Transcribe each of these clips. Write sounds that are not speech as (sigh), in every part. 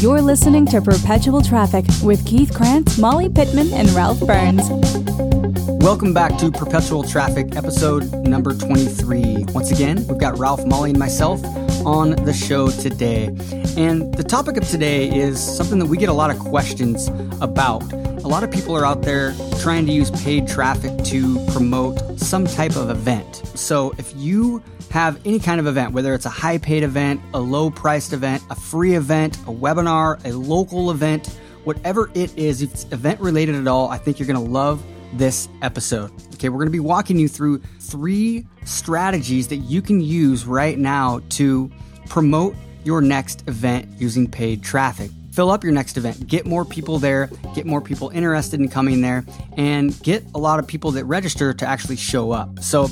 You're listening to Perpetual Traffic with Keith Krantz, Molly Pittman, and Ralph Burns. Welcome back to Perpetual Traffic, episode number 23. Once again, we've got Ralph, Molly, and myself on the show today. And the topic of today is something that we get a lot of questions about. A lot of people are out there trying to use paid traffic to promote some type of event. So if you have any kind of event, whether it's a high paid event, a low priced event, a free event, a webinar, a local event, whatever it is, if it's event related at all, I think you're going to love this episode. Okay, we're going to be walking you through three strategies that you can use right now to promote your next event using paid traffic. Fill up your next event, get more people there, get more people interested in coming there, and get a lot of people that register to actually show up. So,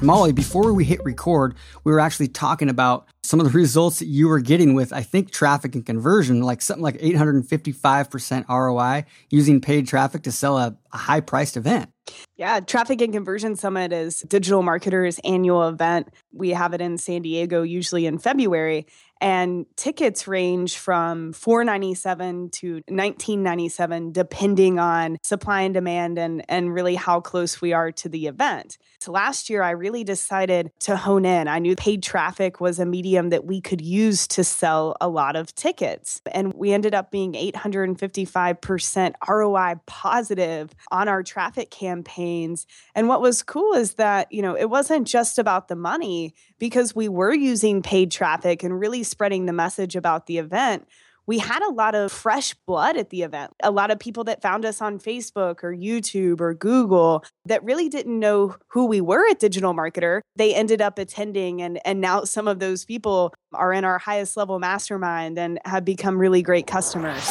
Molly, before we hit record, we were actually talking about some of the results that you were getting with, I think, traffic and conversion, like something like 855% ROI using paid traffic to sell a, a high priced event. Yeah, Traffic and Conversion Summit is digital marketers annual event. We have it in San Diego usually in February and tickets range from 497 to 1997 depending on supply and demand and and really how close we are to the event. So last year I really decided to hone in. I knew paid traffic was a medium that we could use to sell a lot of tickets and we ended up being 855% ROI positive on our traffic campaigns. And what was cool is that, you know, it wasn't just about the money because we were using paid traffic and really spreading the message about the event, we had a lot of fresh blood at the event. A lot of people that found us on Facebook or YouTube or Google that really didn't know who we were at Digital Marketer. They ended up attending, and, and now some of those people are in our highest level mastermind and have become really great customers.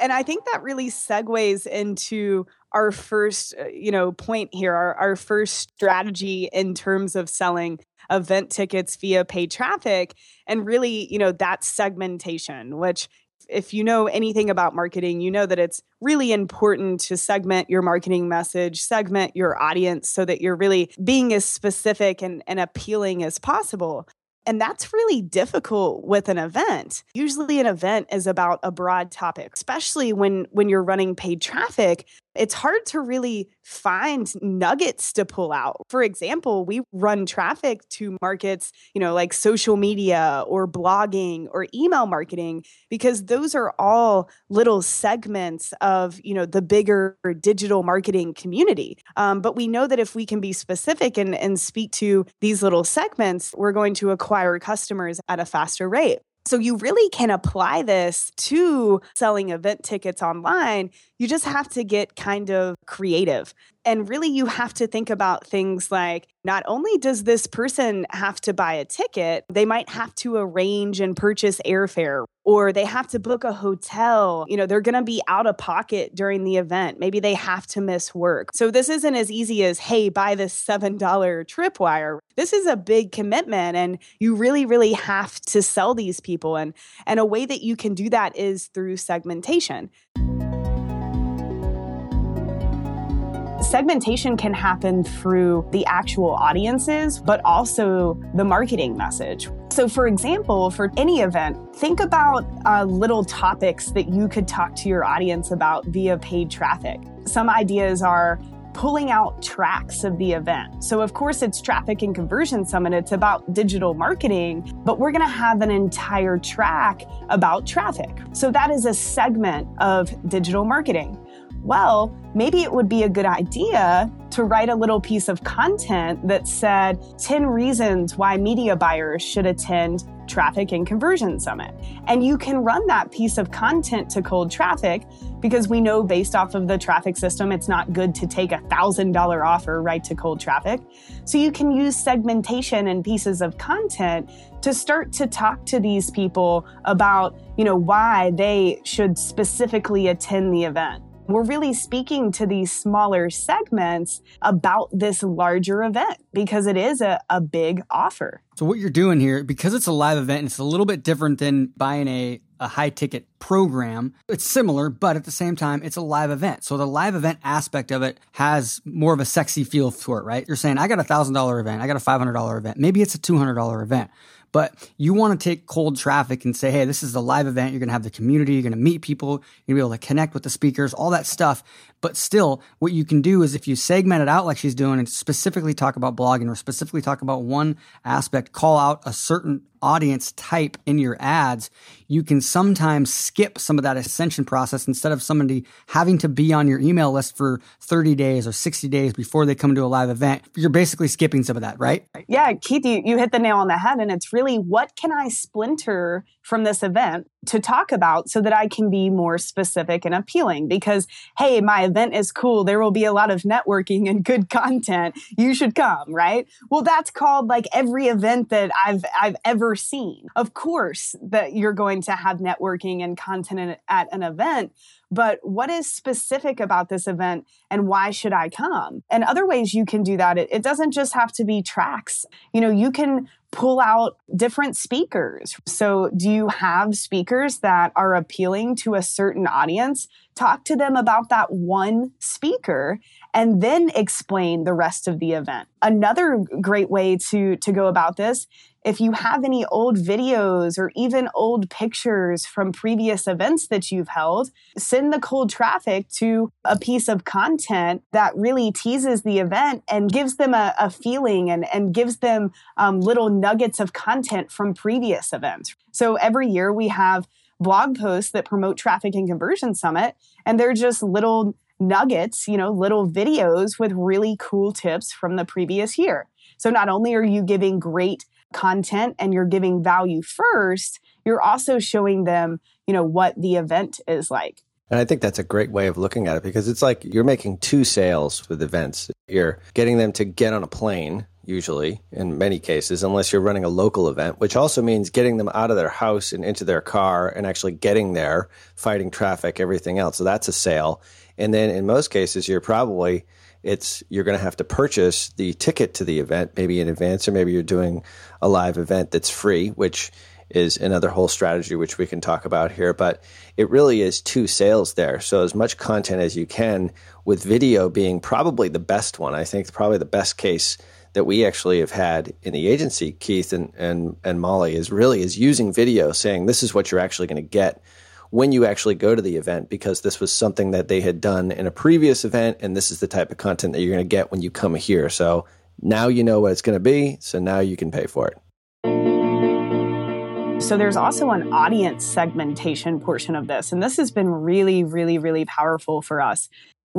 And I think that really segues into our first, uh, you know, point here, our, our first strategy in terms of selling event tickets via paid traffic and really you know that segmentation which if you know anything about marketing, you know that it's really important to segment your marketing message, segment your audience so that you're really being as specific and, and appealing as possible. And that's really difficult with an event. Usually an event is about a broad topic, especially when when you're running paid traffic, it's hard to really find nuggets to pull out. For example, we run traffic to markets, you know, like social media or blogging or email marketing because those are all little segments of, you know, the bigger digital marketing community. Um, but we know that if we can be specific and, and speak to these little segments, we're going to acquire customers at a faster rate. So you really can apply this to selling event tickets online. You just have to get kind of creative. And really, you have to think about things like not only does this person have to buy a ticket, they might have to arrange and purchase airfare or they have to book a hotel. You know, they're going to be out of pocket during the event. Maybe they have to miss work. So this isn't as easy as, hey, buy this $7 tripwire. This is a big commitment and you really, really have to sell these people. And, and a way that you can do that is through segmentation. Segmentation can happen through the actual audiences, but also the marketing message. So, for example, for any event, think about uh, little topics that you could talk to your audience about via paid traffic. Some ideas are pulling out tracks of the event. So, of course, it's Traffic and Conversion Summit. It's about digital marketing, but we're to have an entire track about traffic. So, that is a segment of digital marketing well, maybe it would be a good idea to write a little piece of content that said 10 reasons why media buyers should attend Traffic and Conversion Summit. And you can run that piece of content to cold traffic because we know based off of the traffic system, it's not good to take a $1,000 offer right to cold traffic. So you can use segmentation and pieces of content to start to talk to these people about, you know, why they should specifically attend the event. We're really speaking to these smaller segments about this larger event because it is a, a big offer. So what you're doing here, because it's a live event, it's a little bit different than buying a, a high ticket program. It's similar, but at the same time, it's a live event. So the live event aspect of it has more of a sexy feel to it, right? You're saying, I got a thousand dollar event. I got a $500 event. Maybe it's a $200 event. But you want to take cold traffic and say, hey, this is a live event. You're going to have the community. You're going to meet people. You're going to be able to connect with the speakers, all that stuff. But still, what you can do is if you segment it out like she's doing and specifically talk about blogging or specifically talk about one aspect, call out a certain audience type in your ads, you can sometimes skip some of that ascension process instead of somebody having to be on your email list for 30 days or 60 days before they come to a live event. You're basically skipping some of that, right? Yeah, Keith, you, you hit the nail on the head. And it's really what can I splinter from this event to talk about so that I can be more specific and appealing? Because, hey, my event is cool. There will be a lot of networking and good (laughs) content. You should come, right? Well, that's called like every event that I've I've ever seen. Of course, that you're going to have networking and content at an event, but what is specific about this event and why should I come? And other ways you can do that, it, it, doesn't just have to be tracks. You know, you can pull out different speakers. So, do you have speakers that are appealing to a certain audience? Talk to them about that one speaker and then explain the rest of the event. Another great way to, to go about this if you have any old videos or even old pictures from previous events that you've held, send the cold traffic to a piece of content that really teases the event and gives them a, a feeling and, and gives them um, little nuggets of content from previous events. So every year we have blog posts that promote Traffic and Conversion Summit, and they're just little nuggets, you know, little videos with really cool tips from the previous year. So not only are you giving great content and you're giving value first, you're also showing them, you know, what the event is like. And I think that's a great way of looking at it because it's like you're making two sales with events. You're getting them to get on a plane, usually, in many cases, unless you're running a local event, which also means getting them out of their house and into their car and actually getting there, fighting traffic, everything else. So that's a sale. And then in most cases, you're probably it's you're going to have to purchase the ticket to the event maybe in advance or maybe you're doing a live event that's free which is another whole strategy which we can talk about here but it really is two sales there so as much content as you can with video being probably the best one i think probably the best case that we actually have had in the agency keith and, and, and molly is really is using video saying this is what you're actually going to get when you actually go to the event because this was something that they had done in a previous event and this is the type of content that you're going to get when you come here. So now you know what it's going to be, so now you can pay for it. So there's also an audience segmentation portion of this. And this has been really, really, really powerful for us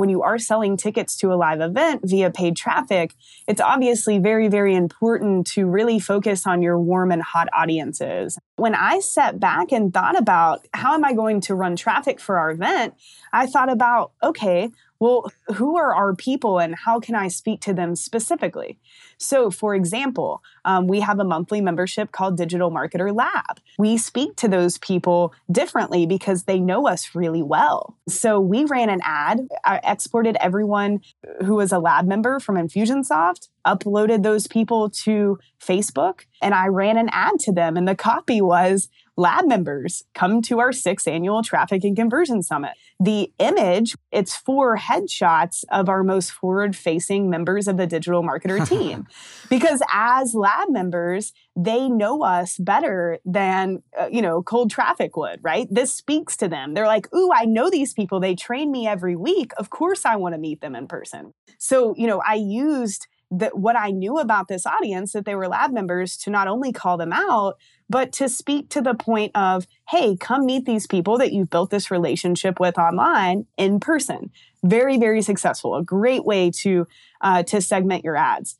when you are selling tickets to a live event via paid traffic, it's obviously very, very important to really focus on your warm and hot audiences. When I sat back and thought about how am I going to run traffic for our event, I thought about, okay, well, who are our people and how can I speak to them specifically? So, for example, um, we have a monthly membership called Digital Marketer Lab. We speak to those people differently because they know us really well. So, we ran an ad, I exported everyone who was a lab member from Infusionsoft, uploaded those people to Facebook, and I ran an ad to them. And the copy was, lab members come to our sixth annual traffic and conversion summit. The image, it's four headshots of our most forward facing members of the digital marketer (laughs) team. because as lab members, they know us better than, uh, you know, cold traffic would, right? This speaks to them. They're like, ooh, I know these people. They train me every week. Of course, I want to meet them in person. So, you know, I used that what I knew about this audience that they were lab members to not only call them out, but to speak to the point of, hey, come meet these people that you've built this relationship with online in person. Very, very successful. A great way to uh, to segment your ads.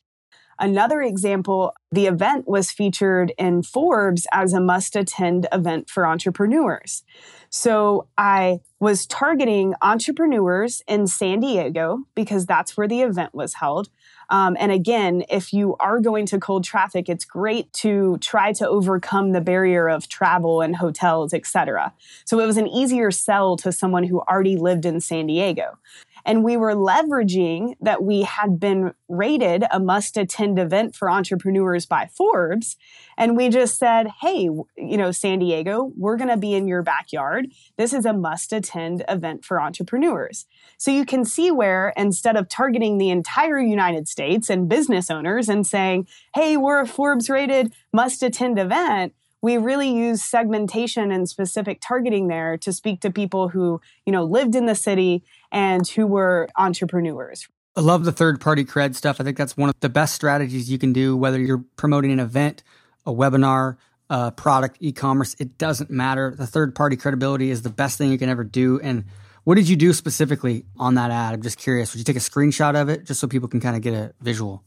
Another example, the event was featured in Forbes as a must attend event for entrepreneurs. So I was targeting entrepreneurs in San Diego because that's where the event was held. Um, and again, if you are going to cold traffic, it's great to try to overcome the barrier of travel and hotels, etc. So it was an easier sell to someone who already lived in San Diego. And we were leveraging that we had been rated a must attend event for entrepreneurs by Forbes. And we just said, hey, you know, San Diego, we're going to be in your backyard. This is a must attend event for entrepreneurs. So you can see where instead of targeting the entire United States and business owners and saying, hey, we're a Forbes rated must attend event, we really use segmentation and specific targeting there to speak to people who, you know, lived in the city and who were entrepreneurs. I love the third party cred stuff. I think that's one of the best strategies you can do, whether you're promoting an event, a webinar, a product, e commerce, it doesn't matter. The third party credibility is the best thing you can ever do. And what did you do specifically on that ad? I'm just curious. Would you take a screenshot of it just so people can kind of get a visual?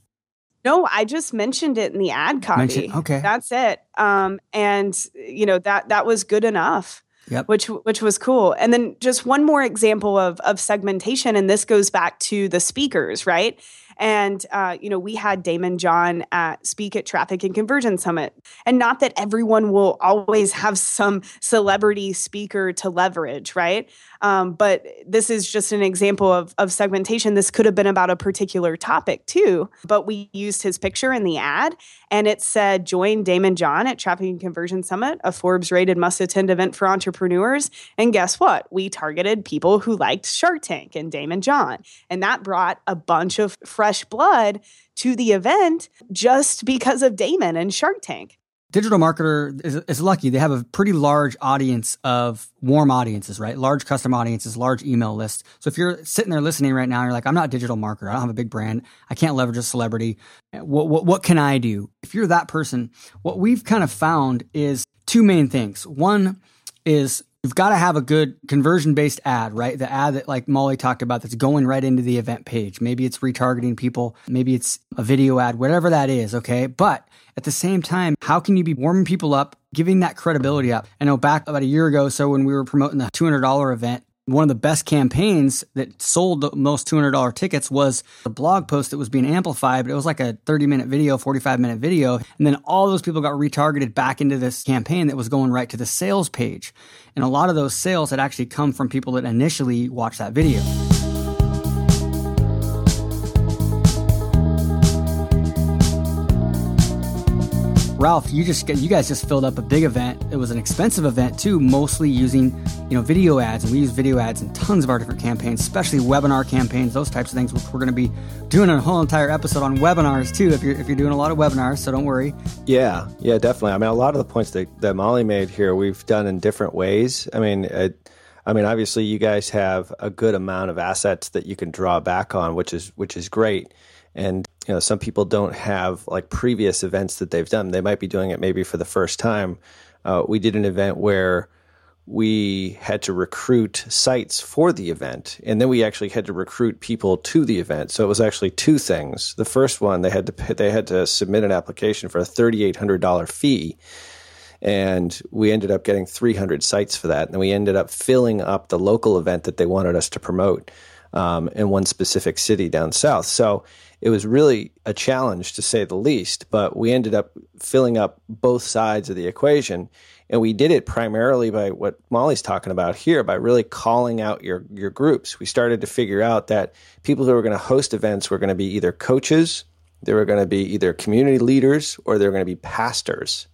No, I just mentioned it in the ad copy. Mention, okay, that's it. Um, and you know that that was good enough. Yep. Which which was cool. And then just one more example of of segmentation, and this goes back to the speakers, right? And, uh, you know, we had Daymond John at speak at Traffic and Conversion Summit. And not that everyone will always have some celebrity speaker to leverage, right? Um, but this is just an example of, of segmentation. This could have been about a particular topic too, but we used his picture in the ad and it said, join Daymond John at Traffic and Conversion Summit, a Forbes rated must attend event for entrepreneurs. And guess what? We targeted people who liked Shark Tank and Daymond John. And that brought a bunch of fresh blood to the event just because of Daymond and Shark Tank digital marketer is, is, lucky. They have a pretty large audience of warm audiences, right? Large custom audiences, large email lists. So if you're sitting there listening right now, and you're like, I'm not a digital marketer. I don't have a big brand. I can't leverage a celebrity. What, what, what can I do? If you're that person, what we've kind of found is two main things. One is you've got to have a good conversion based ad, right? The ad that like Molly talked about that's going right into the event page. Maybe it's retargeting people. Maybe it's a video ad, whatever that is. Okay. But at the same time, how can you be warming people up, giving that credibility up? I know back about a year ago, so when we were promoting the $200 event, one of the best campaigns that sold the most $200 tickets was a blog post that was being amplified, but it was like a 30 minute video, 45 minute video. And then all those people got retargeted back into this campaign that was going right to the sales page. And a lot of those sales had actually come from people that initially watched that video. Ralph, you just you guys just filled up a big event. It was an expensive event too, mostly using you know video ads, and we use video ads in tons of our different campaigns, especially webinar campaigns, those types of things. which We're going to be doing a whole entire episode on webinars too. If you're if you're doing a lot of webinars, so don't worry. Yeah, yeah, definitely. I mean, a lot of the points that, that Molly made here, we've done in different ways. I mean. It, I mean, obviously, you guys have a good amount of assets that you can draw back on, which is which is great. And you know, some people don't have like previous events that they've done. They might be doing it maybe for the first time. Uh, we did an event where we had to recruit sites for the event, and then we actually had to recruit people to the event. So it was actually two things. The first one, they had to they had to submit an application for a thirty eight hundred dollar fee, and we ended up getting three hundred sites for that. And we ended up filling up the local event that they wanted us to promote um, in one specific city down south. So it was really a challenge to say the least, but we ended up filling up both sides of the equation. And we did it primarily by what Molly's talking about here, by really calling out your, your groups. We started to figure out that people who were going to host events were going to be either coaches, they were going to be either community leaders, or they were going to be pastors.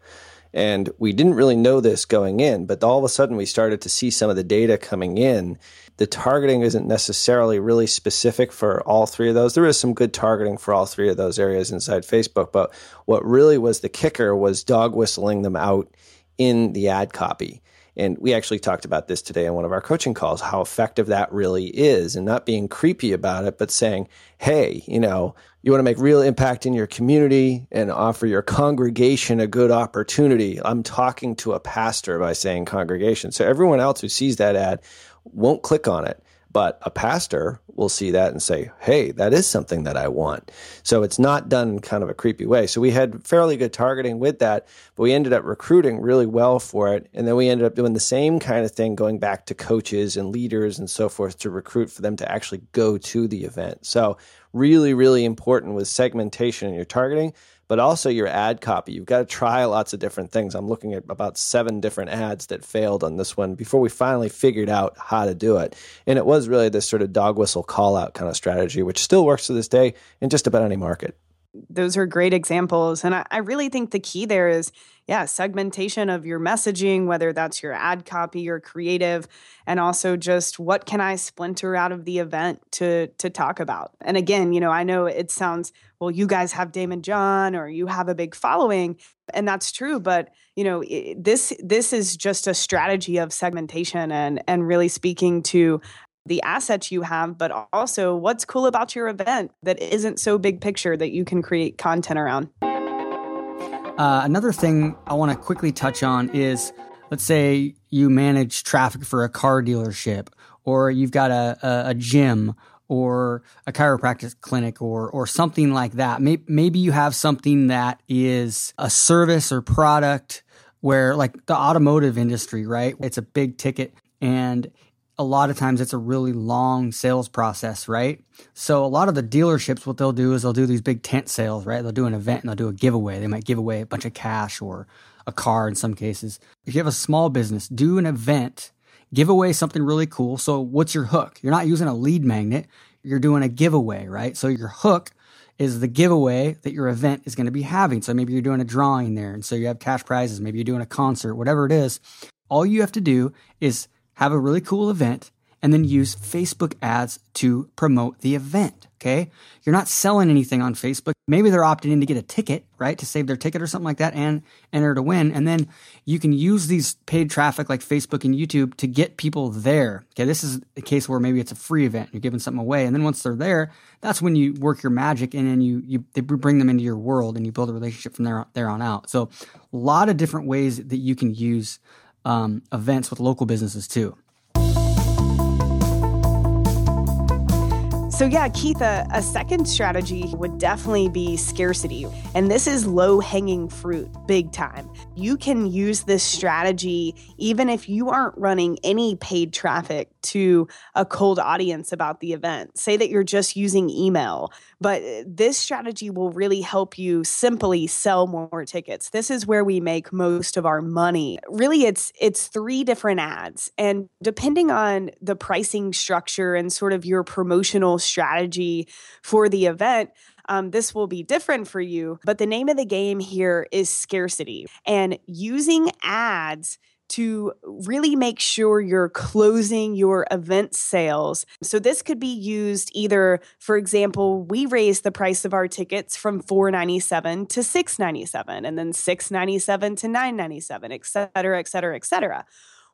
And we didn't really know this going in, but all of a sudden we started to see some of the data coming in the targeting isn't necessarily really specific for all three of those. There is some good targeting for all three of those areas inside Facebook, but what really was the kicker was dog whistling them out in the ad copy. And we actually talked about this today in one of our coaching calls, how effective that really is, and not being creepy about it, but saying, hey, you know, you want to make real impact in your community and offer your congregation a good opportunity. I'm talking to a pastor by saying congregation. So everyone else who sees that ad won't click on it. But a pastor will see that and say, hey, that is something that I want. So it's not done in kind of a creepy way. So we had fairly good targeting with that, but we ended up recruiting really well for it. And then we ended up doing the same kind of thing, going back to coaches and leaders and so forth to recruit for them to actually go to the event. So really, really important with segmentation and your targeting but also your ad copy. You've got to try lots of different things. I'm looking at about seven different ads that failed on this one before we finally figured out how to do it. And it was really this sort of dog whistle call out kind of strategy, which still works to this day in just about any market. Those are great examples. And I, I really think the key there is yeah, segmentation of your messaging, whether that's your ad copy or creative, and also just what can I splinter out of the event to to talk about. And again, you know, I know it sounds well, you guys have Daymond John or you have a big following, and that's true. But you know, this this is just a strategy of segmentation and and really speaking to the assets you have, but also what's cool about your event that isn't so big picture that you can create content around. Uh, another thing I want to quickly touch on is let's say you manage traffic for a car dealership, or you've got a, a, a gym, or a chiropractic clinic, or or something like that. Maybe, maybe you have something that is a service or product where, like the automotive industry, right? It's a big ticket, and a lot of times it's a really long sales process, right? So a lot of the dealerships, what they'll do is they'll do these big tent sales, right? They'll do an event and they'll do a giveaway. They might give away a bunch of cash or a car in some cases. If you have a small business, do an event, give away something really cool. So what's your hook? You're not using a lead magnet. You're doing a giveaway, right? So your hook is the giveaway that your event is going to be having. So maybe you're doing a drawing there. And so you have cash prizes. Maybe you're doing a concert, whatever it is. All you have to do is have a really cool event, and then use Facebook ads to promote the event. Okay. You're not selling anything on Facebook. Maybe they're opting in to get a ticket, right? To save their ticket or something like that and enter to win. And then you can use these paid traffic like Facebook and YouTube to get people there. Okay. This is a case where maybe it's a free event. You're giving something away. And then once they're there, that's when you work your magic and then you, you, they bring them into your world and you build a relationship from there, there on out. So a lot of different ways that you can use um, events with local businesses too. So, yeah, Keith, a, a, second strategy would definitely be scarcity. And this is low hanging fruit, big time. You can use this strategy even if you aren't running any paid traffic to a cold audience about the event. Say that you're just using email, but this strategy will really help you simply sell more tickets. This is where we make most of our money. Really it's it's three different ads and depending on the pricing structure and sort of your promotional strategy for the event, um, this will be different for you. But the name of the game here is scarcity and using ads to really make sure you're closing your event sales. So this could be used either, for example, we raised the price of our tickets from 497 to 697 and then 697 to 997, et cetera, et cetera, et cetera.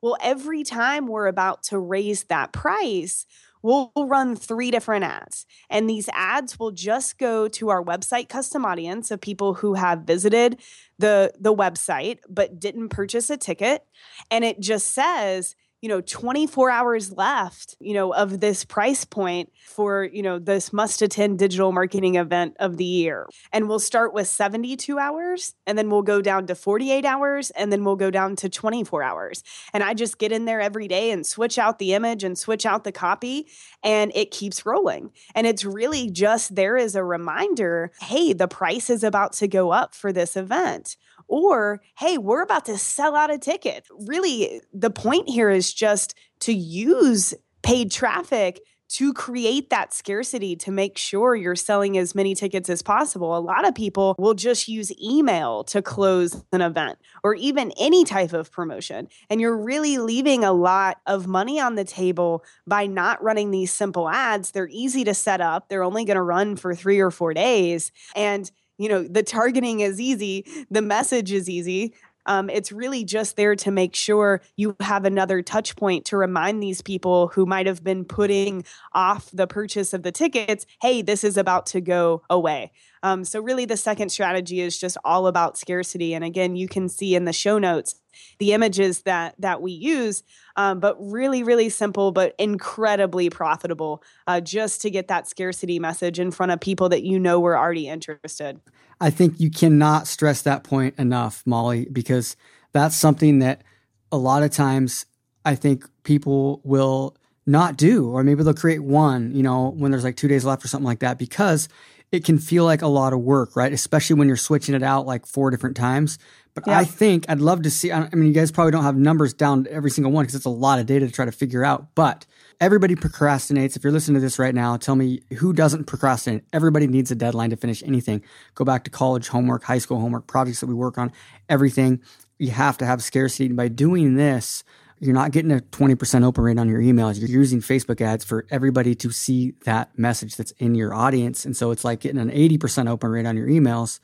Well, every time we're about to raise that price, we'll run three different ads. And these ads will just go to our website custom audience of people who have visited the, the website but didn't purchase a ticket. And it just says, you know 24 hours left you know of this price point for you know this must attend digital marketing event of the year. And we'll start with 72 hours and then we'll go down to 48 hours and then we'll go down to 24 hours. And i just get in there every day and switch out the image and switch out the copy and it keeps rolling. And it's really just there as a reminder hey the price is about to go up for this event or, hey, we're about to sell out a ticket. Really, the point here is just to use paid traffic to create that scarcity to make sure you're selling as many tickets as possible. A lot of people will just use email to close an event or even any type of promotion. And you're really leaving a lot of money on the table by not running these simple ads. They're easy to set up, they're only going to run for three or four days. And you know the targeting is easy the message is easy um, it's really just there to make sure you have another touch point to remind these people who might have been putting off the purchase of the tickets hey this is about to go away Um, so, really, the second strategy is just all about scarcity. And again, you can see in the show notes the images that that we use, um, but really, really simple, but incredibly profitable, uh, just to get that scarcity message in front of people that you know were already interested. I think you cannot stress that point enough, Molly, because that's something that a lot of times I think people will not do, or maybe they'll create one, you know, when there's like two days left or something like that, because it can feel like a lot of work, right? Especially when you're switching it out like four different times. But yeah. I think I'd love to see. I mean, you guys probably don't have numbers down every single one because it's a lot of data to try to figure out. But everybody procrastinates. If you're listening to this right now, tell me who doesn't procrastinate. Everybody needs a deadline to finish anything. Go back to college homework, high school homework, projects that we work on, everything. You have to have scarcity. And by doing this, you're not getting a 20% open rate on your emails. You're using Facebook ads for everybody to see that message that's in your audience. And so it's like getting an 80% open rate on your emails.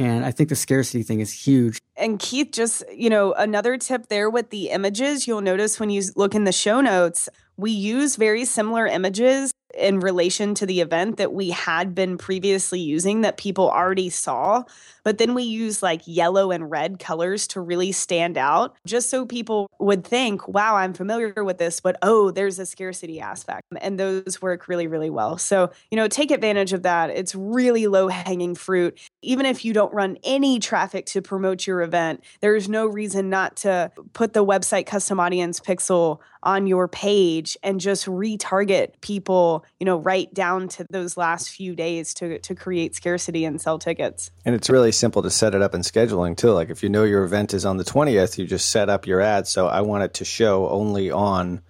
And I think the scarcity thing is huge. And Keith, just, you know, another tip there with the images, you'll notice when you look in the show notes, we use very similar images in relation to the event that we had been previously using that people already saw. But then we use like yellow and red colors to really stand out, just so people would think, wow, I'm familiar with this, but oh, there's a scarcity aspect. And those work really, really well. So, you know, take advantage of that. It's really low hanging fruit. Even if you don't run any traffic to promote your event, there's no reason not to put the website custom audience pixel on your page and just retarget people, you know, right down to those last few days to to create scarcity and sell tickets. And it's really simple to set it up in scheduling too. Like if you know your event is on the 20th, you just set up your ad so I want it to show only on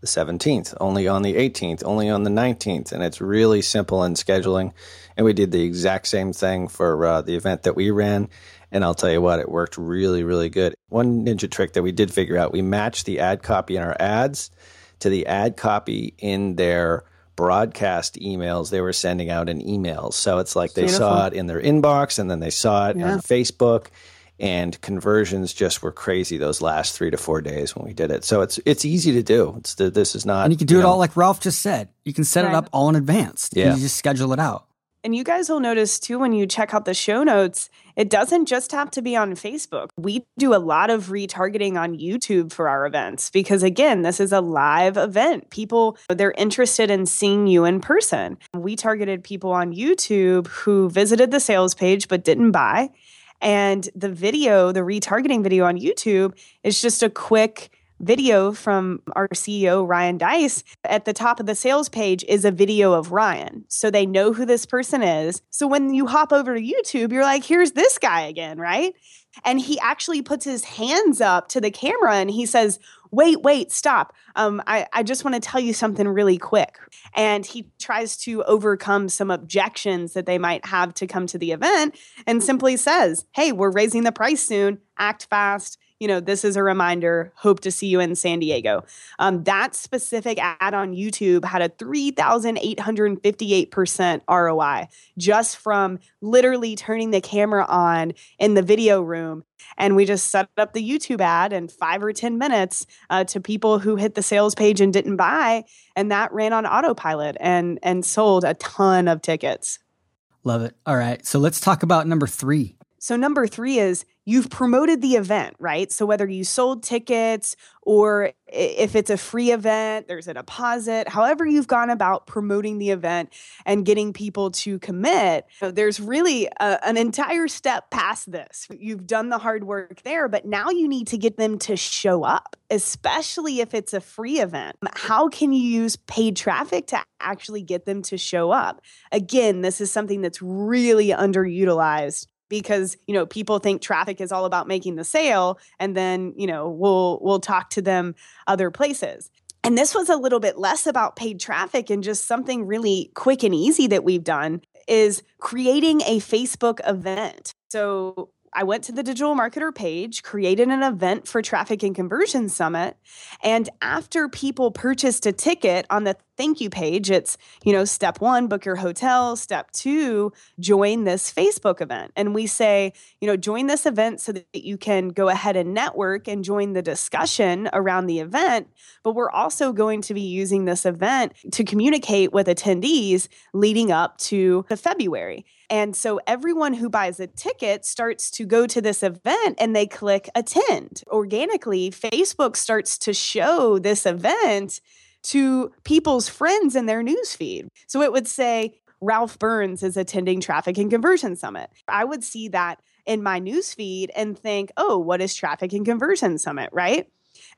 the 17th, only on the 18th, only on the 19th, and it's really simple in scheduling. And we did the exact same thing for uh, the event that we ran and I'll tell you what, it worked really, really good. One ninja trick that we did figure out we matched the ad copy in our ads to the ad copy in their broadcast emails they were sending out in emails. So it's like they Beautiful. saw it in their inbox and then they saw it yeah. on Facebook and conversions just were crazy those last three to four days when we did it. So it's it's easy to do. It's the, this is not and you can do you it know, all like Ralph just said. You can set right. it up all in advance. Yeah, you just schedule it out. And you guys will notice too when you check out the show notes, it doesn't just have to be on Facebook. We do a lot of retargeting on YouTube for our events because, again, this is a live event. People, they're interested in seeing you in person. We targeted people on YouTube who visited the sales page but didn't buy. And the video, the retargeting video on YouTube, is just a quick video from our CEO, Ryan Deiss, at the top of the sales page is a video of Ryan. So they know who this person is. So when you hop over to YouTube, you're like, here's this guy again, right? And he actually puts his hands up to the camera and he says, Wait, wait, stop. Um, I, I just want to tell you something really quick. And he tries to overcome some objections that they might have to come to the event and simply says, Hey, we're raising the price soon. Act fast you know, this is a reminder. Hope to see you in San Diego. Um, that specific ad on YouTube had a 3,858% ROI just from literally turning the camera on in the video room. And we just set up the YouTube ad in five or 10 minutes uh, to people who hit the sales page and didn't buy. And that ran on autopilot and, and sold a ton of tickets. Love it. All right. So let's talk about number three. So, number three is you've promoted the event, right? So, whether you sold tickets or if it's a free event, there's a deposit, however, you've gone about promoting the event and getting people to commit, there's really a, an entire step past this. You've done the hard work there, but now you need to get them to show up, especially if it's a free event. How can you use paid traffic to actually get them to show up? Again, this is something that's really underutilized because you know people think traffic is all about making the sale and then you know we'll we'll talk to them other places and this was a little bit less about paid traffic and just something really quick and easy that we've done is creating a Facebook event. So I went to the digital marketer page, created an event for Traffic and Conversion Summit. And after people purchased a ticket on the thank you page, it's, you know, step one, book your hotel. Step two, join this Facebook event. And we say, you know, join this event so that you can go ahead and network and join the discussion around the event. But we're also going to be using this event to communicate with attendees leading up to the February. And so everyone who buys a ticket starts to go to this event and they click attend. Organically, Facebook starts to show this event to people's friends in their newsfeed. So it would say, Ralph Burns is attending Traffic and Conversion Summit. I would see that in my newsfeed and think, oh, what is Traffic and Conversion Summit, right?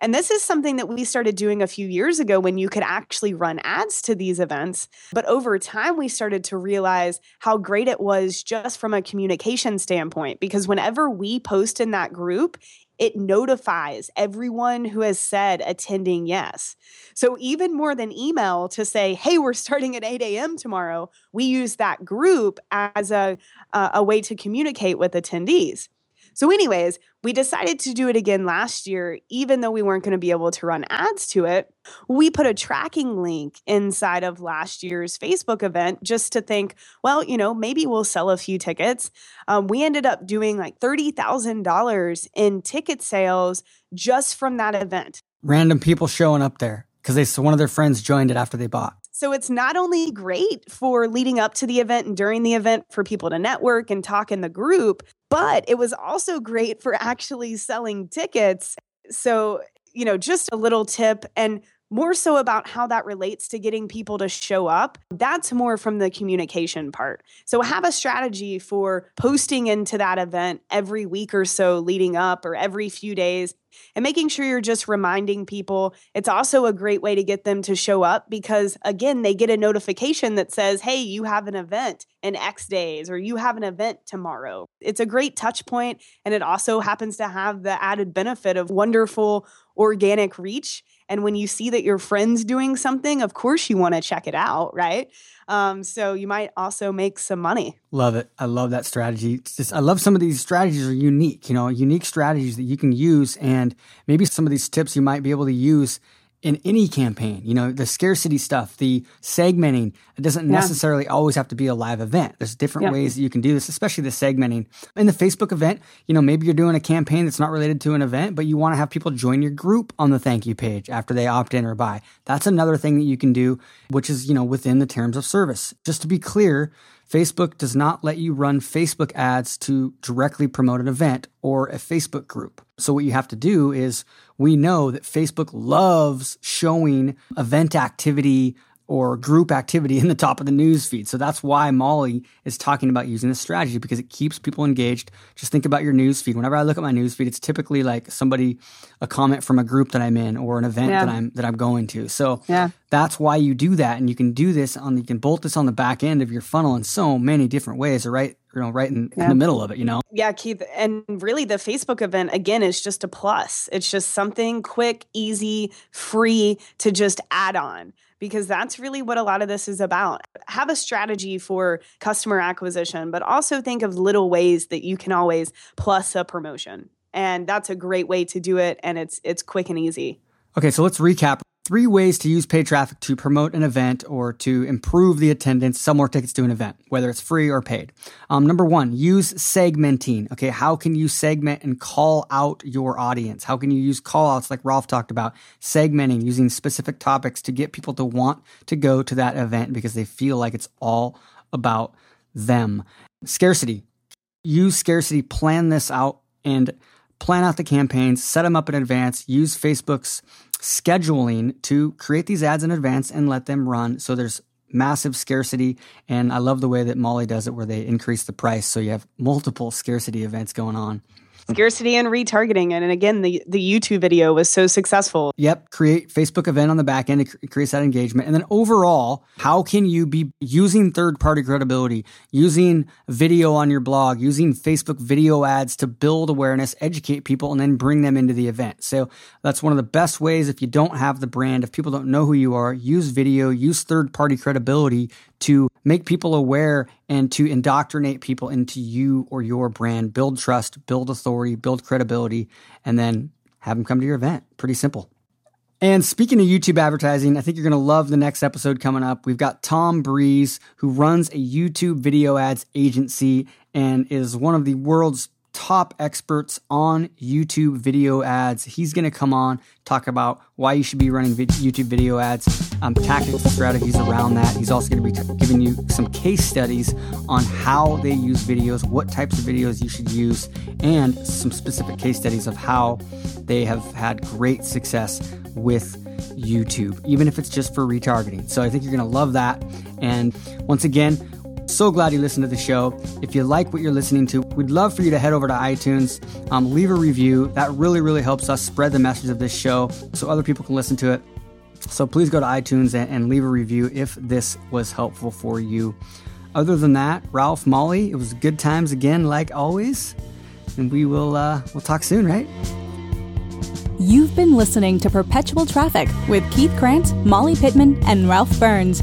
And this is something that we started doing a few years ago when you could actually run ads to these events. But over time, we started to realize how great it was just from a communication standpoint. Because whenever we post in that group, it notifies everyone who has said attending yes. So, even more than email to say, hey, we're starting at 8 a.m. tomorrow, we use that group as a, uh, a way to communicate with attendees. So, anyways, we decided to do it again last year, even though we weren't going to be able to run ads to it. We put a tracking link inside of last year's Facebook event just to think, well, you know, maybe we'll sell a few tickets. Um, we ended up doing like $30,000 in ticket sales just from that event. Random people showing up there because they so one of their friends joined it after they bought. So it's not only great for leading up to the event and during the event for people to network and talk in the group, but it was also great for actually selling tickets. So, you know, just a little tip and more so about how that relates to getting people to show up. That's more from the communication part. So have a strategy for posting into that event every week or so leading up or every few days and making sure you're just reminding people. It's also a great way to get them to show up because, again, they get a notification that says, hey, you have an event in X days or you have an event tomorrow. It's a great touch point, and it also happens to have the added benefit of wonderful organic reach. And when you see that your friend's doing something, of course you want to check it out, right? Um, so you might also make some money. Love it. I love that strategy. It's just, I love some of these strategies are unique, you know, unique strategies that you can use. And maybe some of these tips you might be able to use in any campaign. You know, the scarcity stuff, the segmenting, it doesn't yeah. necessarily always have to be a live event. There's different yeah. ways that you can do this, especially the segmenting. In the Facebook event, you know, maybe you're doing a campaign that's not related to an event, but you want to have people join your group on the thank you page after they opt in or buy. That's another thing that you can do, which is, you know, within the terms of service. Just to be clear, Facebook does not let you run Facebook ads to directly promote an event or a Facebook group. So what you have to do is we know that Facebook loves showing event activity or group activity in the top of the news feed. So that's why Molly is talking about using this strategy because it keeps people engaged. Just think about your news feed. Whenever I look at my news feed, it's typically like somebody a comment from a group that I'm in or an event yeah. that I'm that I'm going to. So yeah. that's why you do that and you can do this on you can bolt this on the back end of your funnel in so many different ways, or right you know, right in, yeah. in, the middle of it, you know? Yeah, Keith. And really, the Facebook event, again, is just a plus. It's just something quick, easy, free to just add on because that's really what a lot of this is about. Have a strategy for customer acquisition, but also think of little ways that you can always plus a promotion. And that's a great way to do it and it's it's quick and easy. Okay, so let's recap three ways to use paid traffic to promote an event or to improve the attendance, sell more tickets to an event, whether it's free or paid. Um, number one, use segmenting. Okay, how can you segment and call out your audience? How can you use call outs like Ralph talked about, segmenting, using specific topics to get people to want to go to that event because they feel like it's all about them. Scarcity. Use scarcity, plan this out, and plan out the campaigns, set them up in advance, use Facebook's scheduling to create these ads in advance and let them run. So there's massive scarcity. And I love the way that Molly does it, where they increase the price. So you have multiple scarcity events going on (laughs) scarcity and retargeting. And, and again, the, the YouTube video was so successful. Yep. Create Facebook event on the back end. It creates that engagement. And then overall, how can you be using third party credibility, using video on your blog, using Facebook video ads to build awareness, educate people, and then bring them into the event? So that's one of the best ways if you don't have the brand, if people don't know who you are, use video, use third party credibility to make people aware and to indoctrinate people into you or your brand, build trust, build authority, build credibility, and then have them come to your event. Pretty simple. And speaking of YouTube advertising, I think you're going to love the next episode coming up. We've got Tom Breeze, who runs a YouTube video ads agency and is one of the world's top experts on YouTube video ads. He's going to come on, talk about why you should be running YouTube video ads, um, tactics and strategies around that. He's also going to be t- giving you some case studies on how they use videos, what types of videos you should use, and some specific case studies of how they have had great success with YouTube, even if it's just for retargeting. So I think you're going to love that. And once again, so glad you listened to the show. If you like what you're listening to, we'd love for you to head over to iTunes, um, leave a review. That really, really helps us spread the message of this show so other people can listen to it. So please go to iTunes and, and leave a review if this was helpful for you. Other than that, Ralph, Molly, it was good times again, like always. And we will uh, we'll talk soon, right? You've been listening to Perpetual Traffic with Keith Krantz, Molly Pittman, and Ralph Burns.